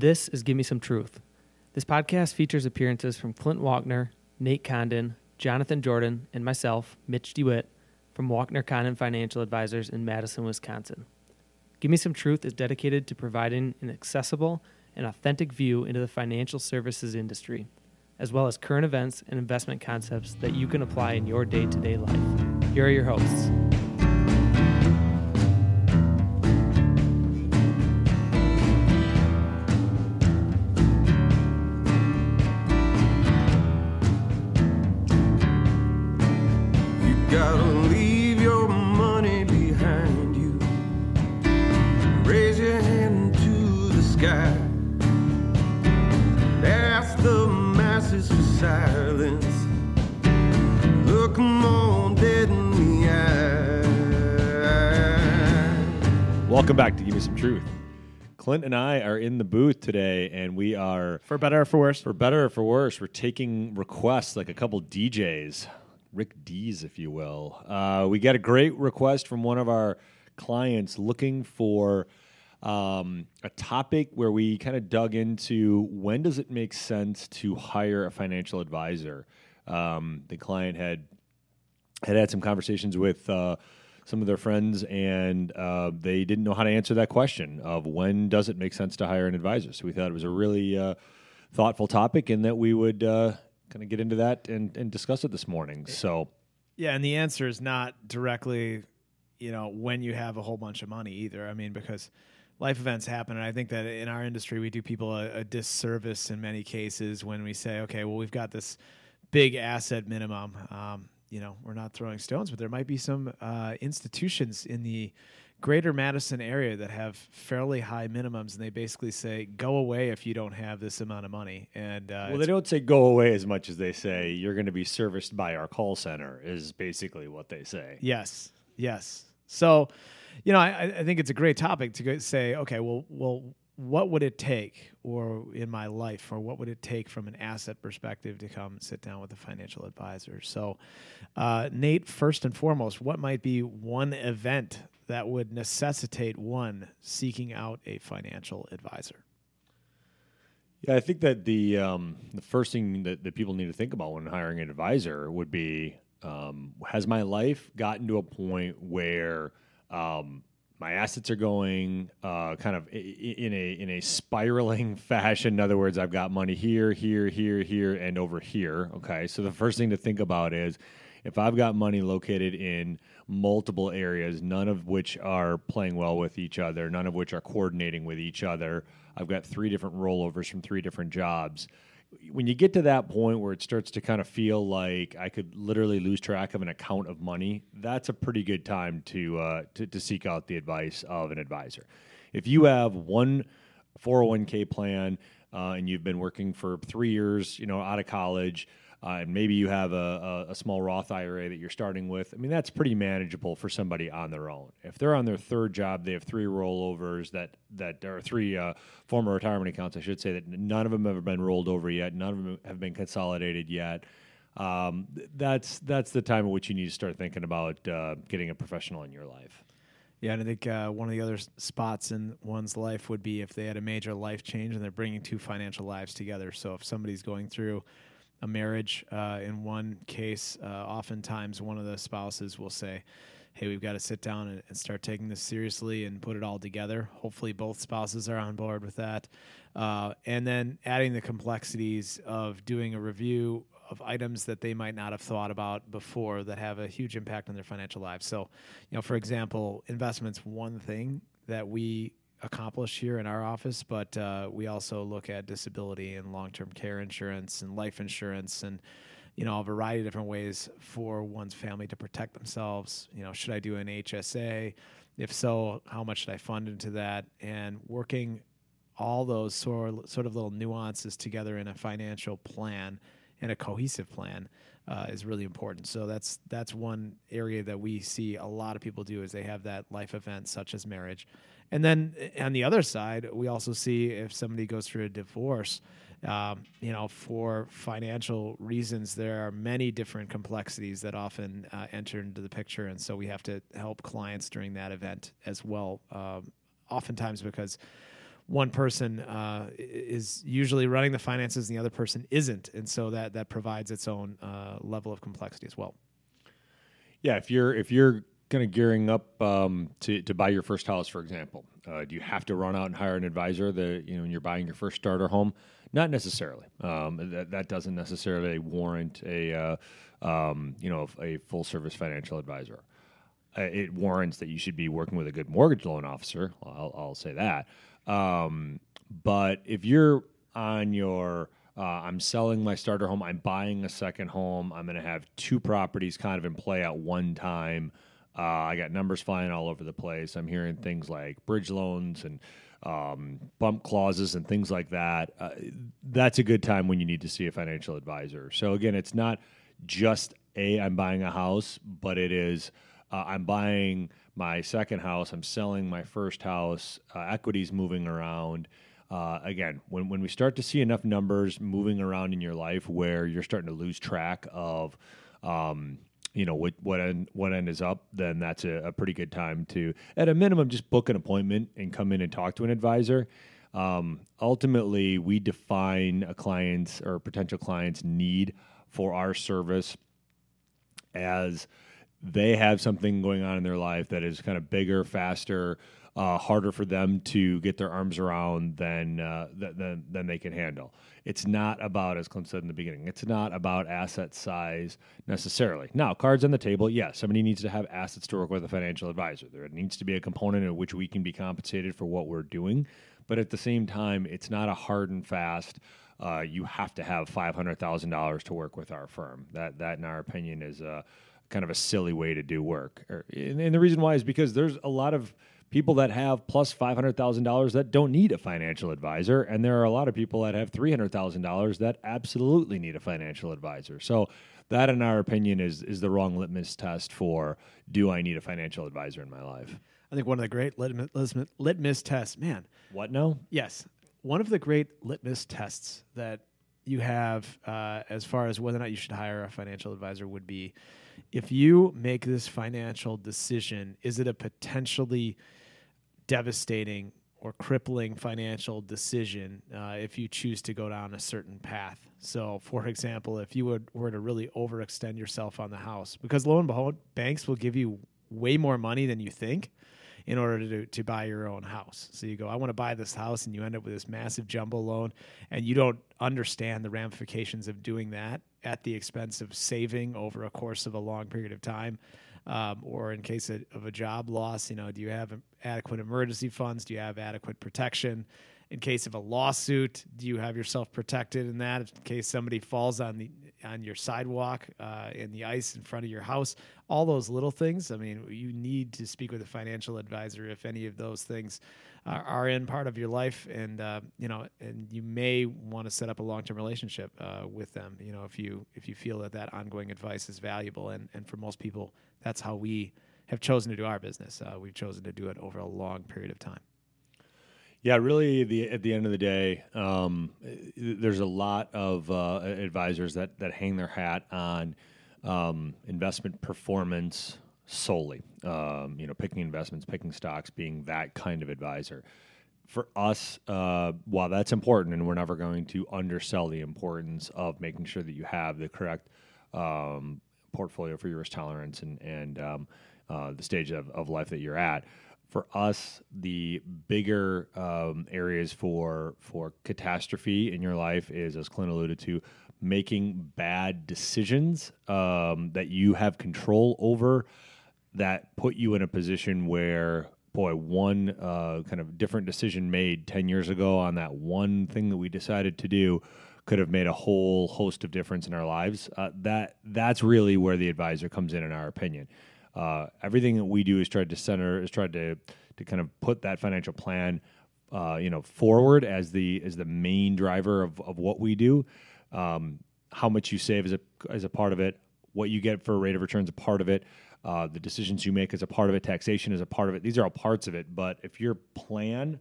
This is Give Me Some Truth. This podcast features appearances from Clint Walkner, Nate Condon, Jonathan Jordan, and myself, Mitch DeWitt, from Walkner Condon Financial Advisors in Madison, Wisconsin. Give Me Some Truth is dedicated to providing an accessible and authentic view into the financial services industry, as well as current events and investment concepts that you can apply in your day to day life. Here are your hosts. Gotta leave your money behind you. Raise your hand to the sky. Ask the masses for silence. Look 'em all dead in the eye. Welcome back to Give Me Some Truth. Clint and I are in the booth today, and we are, For better or for worse. for better or for worse, we're taking requests like a couple DJs, Rick Dees, if you will. Uh, we got a great request from one of our clients looking for um, a topic where we kind of dug into when does it make sense to hire a financial advisor. Um, the client had had had some conversations with uh, some of their friends, and uh, they didn't know how to answer that question of when does it make sense to hire an advisor. So we thought it was a really uh, thoughtful topic, and that we would uh, kind of get into that and, and discuss it this morning. So Yeah, and the answer is not directly, you know, when you have a whole bunch of money either. I mean, because life events happen, and I think that in our industry we do people a, a disservice in many cases when we say, okay, well, we've got this big asset minimum. Um, you know, we're not throwing stones, but there might be some uh, institutions in the greater Madison area that have fairly high minimums, and they basically say, go away if you don't have this amount of money. And uh, well, they don't say go away as much as they say you're going to be serviced by our call center is basically what they say. Yes, yes. So, you know, I, I think it's a great topic to go say, okay, well, well, what would it take, or in my life, or what would it take from an asset perspective to come sit down with a financial advisor? So, uh, Nate, first and foremost, what might be one event that would necessitate one seeking out a financial advisor? Yeah, I think that the um, the first thing that, that people need to think about when hiring an advisor would be: um, Has my life gotten to a point where um, my assets are going uh, kind of in a in a spiraling fashion? In other words, I've got money here, here, here, here, and over here. Okay, so the first thing to think about is if I've got money located in multiple areas, none of which are playing well with each other, none of which are coordinating with each other, I've got three different rollovers from three different jobs. When you get to that point where it starts to kind of feel like I could literally lose track of an account of money, that's a pretty good time to uh, to, to seek out the advice of an advisor. If you have one 401k plan uh, and you've been working for three years, you know, out of college, uh, and maybe you have a, a, a small Roth IRA that you're starting with. I mean, that's pretty manageable for somebody on their own. If they're on their third job, they have three rollovers that that are three uh, former retirement accounts, I should say, that none of them have been rolled over yet. None of them have been consolidated yet. Um, that's that's the time at which you need to start thinking about uh, getting a professional in your life. Yeah, and I think uh, one of the other spots in one's life would be if they had a major life change and they're bringing two financial lives together. So if somebody's going through a marriage, uh, in one case, uh, oftentimes one of the spouses will say, Hey, we've got to sit down and, and start taking this seriously and put it all together. Hopefully, both spouses are on board with that. Uh, and then adding the complexities of doing a review of items that they might not have thought about before that have a huge impact on their financial lives. So, you know, for example, investments one thing that we accomplish here in our office, but uh, we also look at disability and long-term care insurance and life insurance and you know a variety of different ways for one's family to protect themselves. You know, should I do an HSA? If so, how much should I fund into that? And working all those sort sort of little nuances together in a financial plan and a cohesive plan uh, is really important. So that's that's one area that we see a lot of people do is they have that life event such as marriage, and then uh, on the other side, we also see if somebody goes through a divorce. Um, you know, for financial reasons, there are many different complexities that often uh, enter into the picture, and so we have to help clients during that event as well. Um, oftentimes, because one person uh, is usually running the finances and the other person isn't, and so that that provides its own uh, level of complexity as well. Yeah, if you're if you're kind of gearing up um, to to buy your first house, for example, uh, do you have to run out and hire an advisor? That you know, when you're buying your first starter home, not necessarily. Um, that that doesn't necessarily warrant a uh, um, you know a full service financial advisor. Uh, it warrants that you should be working with a good mortgage loan officer. I'll, I'll say that. Um, but if you're on your uh, I'm selling my starter home. I'm buying a second home. I'm going to have two properties kind of in play at one time. Uh, I got numbers flying all over the place. I'm hearing things like bridge loans and um, bump clauses and things like that. Uh, that's a good time when you need to see a financial advisor. So again, it's not just a I'm buying a house, but it is uh, I'm buying my second house. I'm selling my first house. Uh, equities moving around. Uh, again, when, when we start to see enough numbers moving around in your life where you're starting to lose track of, um, you know, what what end what end is up, then that's a, a pretty good time to, at a minimum, just book an appointment and come in and talk to an advisor. Um, ultimately, we define a client's or potential client's need for our service as they have something going on in their life that is kind of bigger, faster, uh, harder for them to get their arms around than, uh, th- than than they can handle. It's not about, as Clint said in the beginning, it's not about asset size necessarily. Now, cards on the table, yes, somebody needs to have assets to work with a financial advisor. There needs to be a component in which we can be compensated for what we're doing, but at the same time, it's not a hard and fast. Uh, you have to have five hundred thousand dollars to work with our firm. That that, in our opinion, is a kind of a silly way to do work. And, and the reason why is because there's a lot of people that have plus plus five hundred thousand dollars that don't need a financial advisor, and there are a lot of people that have three hundred thousand dollars that absolutely need a financial advisor. So that, in our opinion, is is the wrong litmus test for do I need a financial advisor in my life? I think one of the great litmus, litmus, litmus tests, man. What now? Yes, one of the great litmus tests that you have uh, as far as whether or not you should hire a financial advisor would be if you make this financial decision, is it a potentially devastating or crippling financial decision uh, if you choose to go down a certain path. So, for example, if you would, were to really overextend yourself on the house, because lo and behold, banks will give you way more money than you think in order to, to buy your own house. So you go, I want to buy this house, and you end up with this massive jumbo loan, and you don't understand the ramifications of doing that at the expense of saving over a course of a long period of time. Um, or in case of, of a job loss, you know, do you have adequate emergency funds? Do you have adequate protection? In case of a lawsuit, do you have yourself protected in that? In case somebody falls on the on your sidewalk uh, in the ice in front of your house, all those little things. I mean, you need to speak with a financial advisor if any of those things are, are in part of your life, and uh, you know, and you may want to set up a long term relationship uh, with them. You know, if you if you feel that that ongoing advice is valuable, and and for most people, that's how we have chosen to do our business. Uh, we've chosen to do it over a long period of time. Yeah, really. The at the end of the day, um, there's a lot of uh, advisors that that hang their hat on um, investment performance solely. Um, you know, picking investments, picking stocks, being that kind of advisor. For us, uh, while that's important, and we're never going to undersell the importance of making sure that you have the correct um, portfolio for your risk tolerance and and um, uh, the stage of, of life that you're at for us, the bigger um, areas for for catastrophe in your life is, as Clint alluded to, making bad decisions um, that you have control over that put you in a position where, boy, one uh, kind of different decision made ten years ago on that one thing that we decided to do could have made a whole host of difference in our lives. Uh, that that's really where the advisor comes in, in our opinion. Uh, everything that we do is tried to center is tried to to kind of put that financial plan uh, you know forward as the as the main driver of, of what we do. Um, how much you save is a as a part of it. What you get for rate of return is a part of it. Uh, the decisions you make is a part of it. Taxation is a part of it. These are all parts of it. But if your plan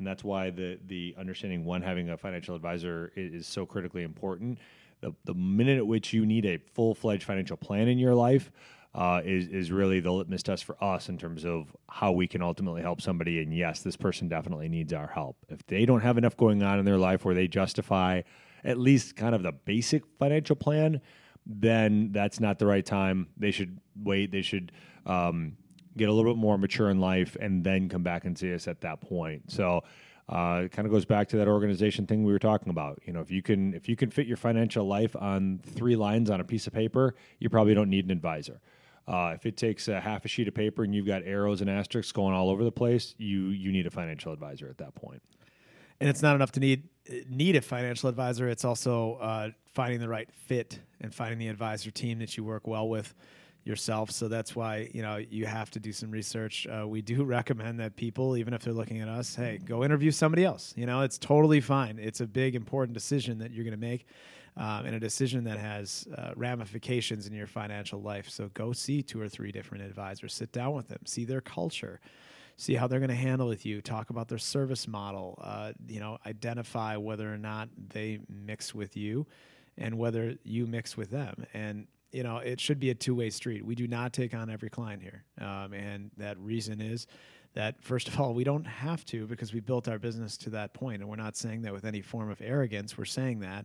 and that's why the the understanding one having a financial advisor is, is so critically important the, the minute at which you need a full-fledged financial plan in your life uh, is is really the litmus test for us in terms of how we can ultimately help somebody. And yes, this person definitely needs our help. If they don't have enough going on in their life where they justify at least kind of the basic financial plan, then that's not the right time. They should wait. They should um, get a little bit more mature in life and then come back and see us at that point. So. Uh, it kind of goes back to that organization thing we were talking about. You know, if you can if you can fit your financial life on three lines on a piece of paper, you probably don't need an advisor. Uh, if it takes a half a sheet of paper and you've got arrows and asterisks going all over the place, you you need a financial advisor at that point. and it's not enough to need need a financial advisor. It's also uh, finding the right fit and finding the advisor team that you work well with yourself. So that's why you know you have to do some research. Uh, we do recommend that people, even if they're looking at us, hey, go interview somebody else. You know, it's totally fine. It's a big important decision that you're going to make. Um, and a decision that has uh, ramifications in your financial life. So go see two or three different advisors, sit down with them, see their culture, see how they're going to handle with you. Talk about their service model. Uh, you know identify whether or not they mix with you and whether you mix with them. And you know it should be a two-way street. We do not take on every client here. Um, and that reason is that first of all we don't have to because we built our business to that point. And we're not saying that with any form of arrogance we're saying that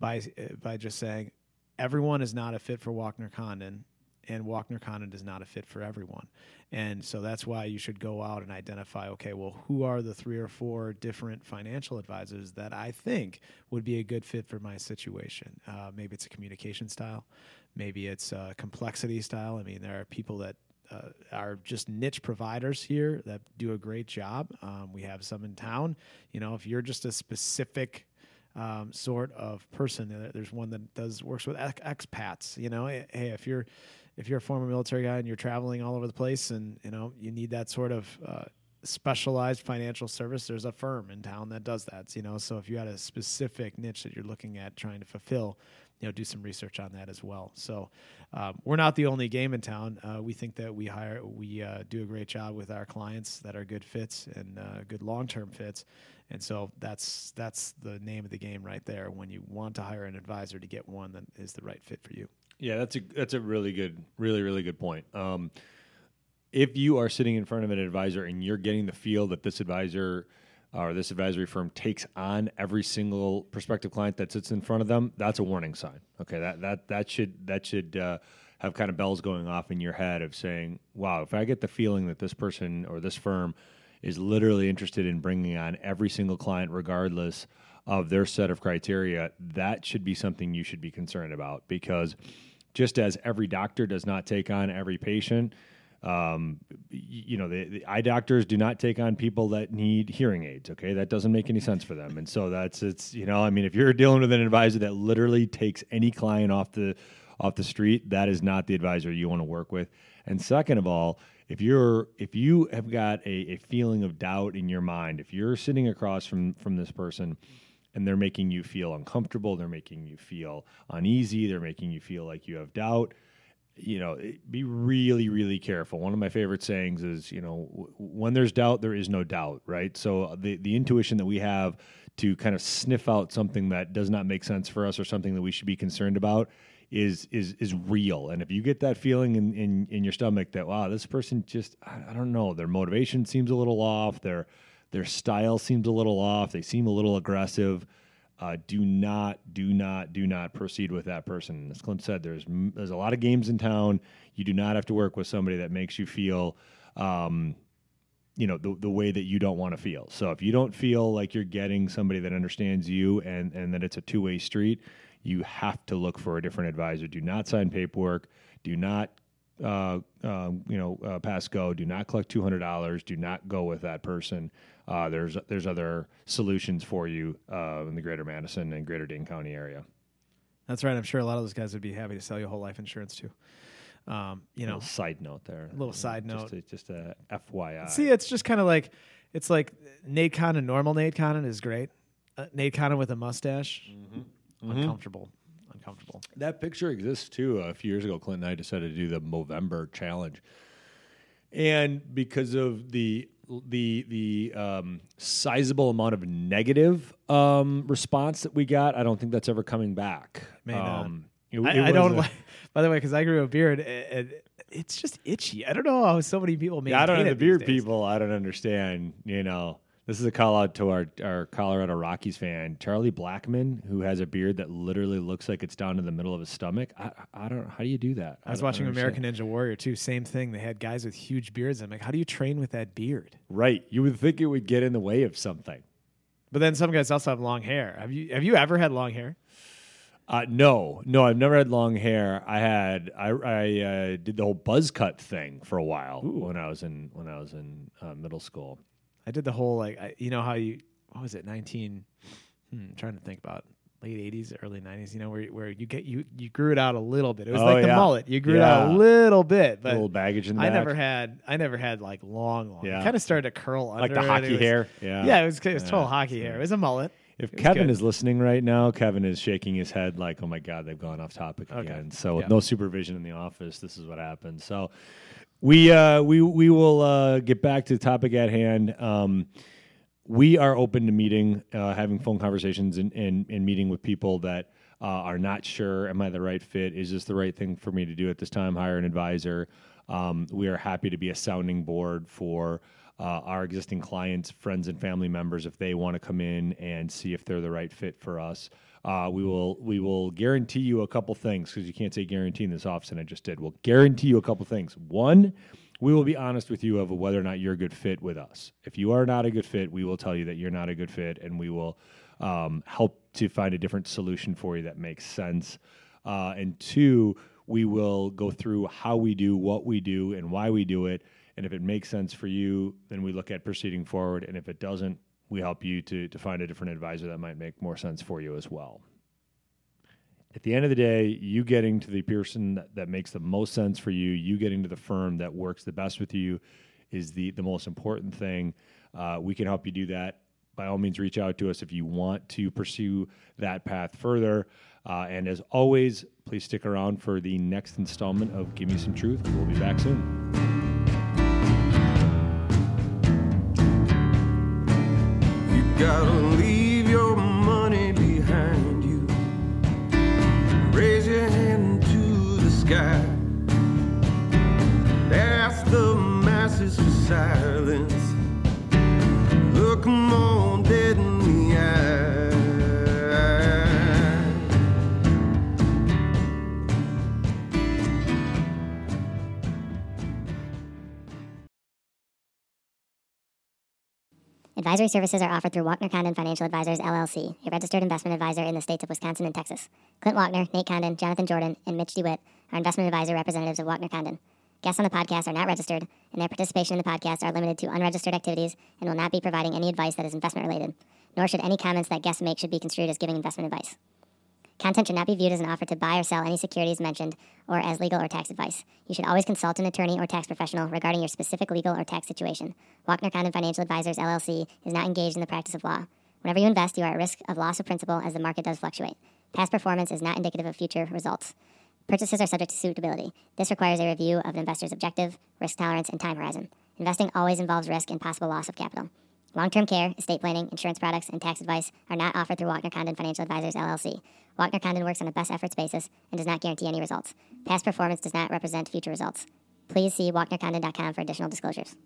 by by just saying everyone is not a fit for Walkner Condon and Walkner Condon is not a fit for everyone. And so that's why you should go out and identify okay, well, who are the three or four different financial advisors that I think would be a good fit for my situation? Uh, maybe it's a communication style, maybe it's a complexity style. I mean, there are people that uh, are just niche providers here that do a great job. Um, we have some in town. You know, if you're just a specific um, sort of person. There's one that does works with ex- expats. You know, hey, hey, if you're if you're a former military guy and you're traveling all over the place, and you know you need that sort of uh, specialized financial service, there's a firm in town that does that. You know, so if you had a specific niche that you're looking at trying to fulfill. You know, do some research on that as well. So, um, we're not the only game in town. Uh, we think that we hire, we uh, do a great job with our clients that are good fits and uh, good long-term fits. And so that's that's the name of the game right there. When you want to hire an advisor to get one that is the right fit for you. Yeah, that's a that's a really good, really really good point. Um, if you are sitting in front of an advisor and you're getting the feel that this advisor or this advisory firm takes on every single prospective client that sits in front of them, that's a warning sign. Okay, that that that should that should uh, have kind of bells going off in your head of saying, "Wow, if I get the feeling that this person or this firm is literally interested in bringing on every single client, regardless of their set of criteria, that should be something you should be concerned about because." Just as every doctor does not take on every patient, um, you know, the, the eye doctors do not take on people that need hearing aids. Okay, that doesn't make any sense for them, and so that's it's you know, I mean, if you're dealing with an advisor that literally takes any client off the off the street, that is not the advisor you want to work with. And second of all, if you're if you have got a, a feeling of doubt in your mind, if you're sitting across from from this person and they're making you feel uncomfortable, they're making you feel uneasy, they're making you feel like you have doubt you know, be really, really careful. One of my favorite sayings is, you know, w- when there's doubt, there is no doubt, right? So uh, the the intuition that we have to kind of sniff out something that does not make sense for us or something that we should be concerned about is is is real. And if you get that feeling in in, in your stomach that wow, this person just I, I don't know, their motivation seems a little off, their their style seems a little off, they seem a little aggressive uh, do not, do not, do not proceed with that person. As Clint said, there's there's a lot of games in town. You do not have to work with somebody that makes you feel, um, you know, the, the way that you don't want to feel. So if you don't feel like you're getting somebody that understands you and and that it's a two way street, you have to look for a different advisor. Do not sign paperwork. Do not. Uh, um, you know, uh, pass go. Do not collect two hundred dollars. Do not go with that person. Uh, there's there's other solutions for you uh, in the Greater Madison and Greater Dane County area. That's right. I'm sure a lot of those guys would be happy to sell you whole life insurance too. Um, you know, little side note there. A little side Just note. a, just a FYI. see, it's just kind of like it's like Nate Condon. Normal Nate Condon is great. Uh, Nate Condon with a mustache, uncomfortable, uncomfortable. that picture exists too. a few years ago, Clint and I decided to do the Movember challenge, and because of the the the um, sizable amount of negative um, response that we got, I don't think that's ever coming back. May. Um, it- I, it I don't a- like. By the way, because I grew a beard, and it's just itchy. I don't know how so many people maintain Yeah, I don't know the beard people. I don't understand. You know, this is a call out to our our Colorado Rockies fan, Charlie Blackmon, who has a beard that literally looks like it's down to the middle of his stomach. I, I don't. How do you do that? I was watching. American Ninja Warrior too. Same thing. They had guys with huge beards. I'm like, how do you train with that beard? Right. You would think it would get in the way of something. But then some guys also have long hair. Have you have you ever had long hair? Uh, no, no, I've never had long hair. I had I, I uh, did the whole buzz cut thing for a while when I was in when I was in uh, middle school. I did the whole like I, you know how you what was it 19 hmm, trying to think about late 80s early 90s you know where where you get you you grew it out a little bit it was Oh, like the yeah. mullet you grew it out a little bit a but little baggage in the I back. never had I never had like long long Yeah. kind of started to curl under like the hockey was- hair. Yeah, yeah it was it was Yeah, total hockey hair it was a mullet If Kevin good. is listening right now, Kevin is shaking his head like, "Oh my God, they've gone off topic Okay. again." So with Yeah. no supervision in the office, this is what happens. So we uh, we we will uh, get back to the topic at hand. Um, we are open to meeting, uh, having phone conversations, and, and and meeting with people that uh, are not sure. Am I the right fit? Is this the right thing for me to do at this time? Hire an advisor. Um, we are happy to be a sounding board for uh, our existing clients, friends, and family members if they want to come in and see if they're the right fit for us. Uh, we will we will guarantee you a couple things because you can't say guarantee in this office, and I just did. We'll guarantee you a couple things. One, we will be honest with you of whether or not you're a good fit with us. If you are not a good fit, we will tell you that you're not a good fit, and we will um, help to find a different solution for you that makes sense. Uh, and two, we will go through how we do what we do and why we do it. And if it makes sense for you, then we look at proceeding forward. And if it doesn't, we help you to, to find a different advisor that might make more sense for you as well. At the end of the day, you getting to the person that, that makes the most sense for you, you getting to the firm that works the best with you is the, the most important thing. Uh, we can help you do that. By all means, reach out to us if you want to pursue that path further. Uh, and as always, please stick around for the next installment of Give Me Some Truth. We'll be back soon. You Advisory services are offered through Walkner Condon Financial Advisors LLC, a registered investment advisor in the states of Wisconsin and Texas. Clint Walkner, Nate Condon, Jonathan Jordan, and Mitch DeWitt are investment advisor representatives of Walkner Condon. Guests on the podcast are not registered, and their participation in the podcast are limited to unregistered activities and will not be providing any advice that is investment related. Nor should any comments that guests make should be construed as giving investment advice. Content should not be viewed as an offer to buy or sell any securities mentioned or as legal or tax advice. You should always consult an attorney or tax professional regarding your specific legal or tax situation. Walkner Condon Financial Advisors LLC is not engaged in the practice of law. Whenever you invest, you are at risk of loss of principal as the market does fluctuate. Past performance is not indicative of future results. Purchases are subject to suitability. This requires a review of an investor's objective, risk tolerance, and time horizon. Investing always involves risk and possible loss of capital. Long-term care, estate planning, insurance products, and tax advice are not offered through Walkner Condon Financial Advisors LLC. Walkner Condon works on a best efforts basis and does not guarantee any results. Past performance does not represent future results. Please see walknercondon.com for additional disclosures.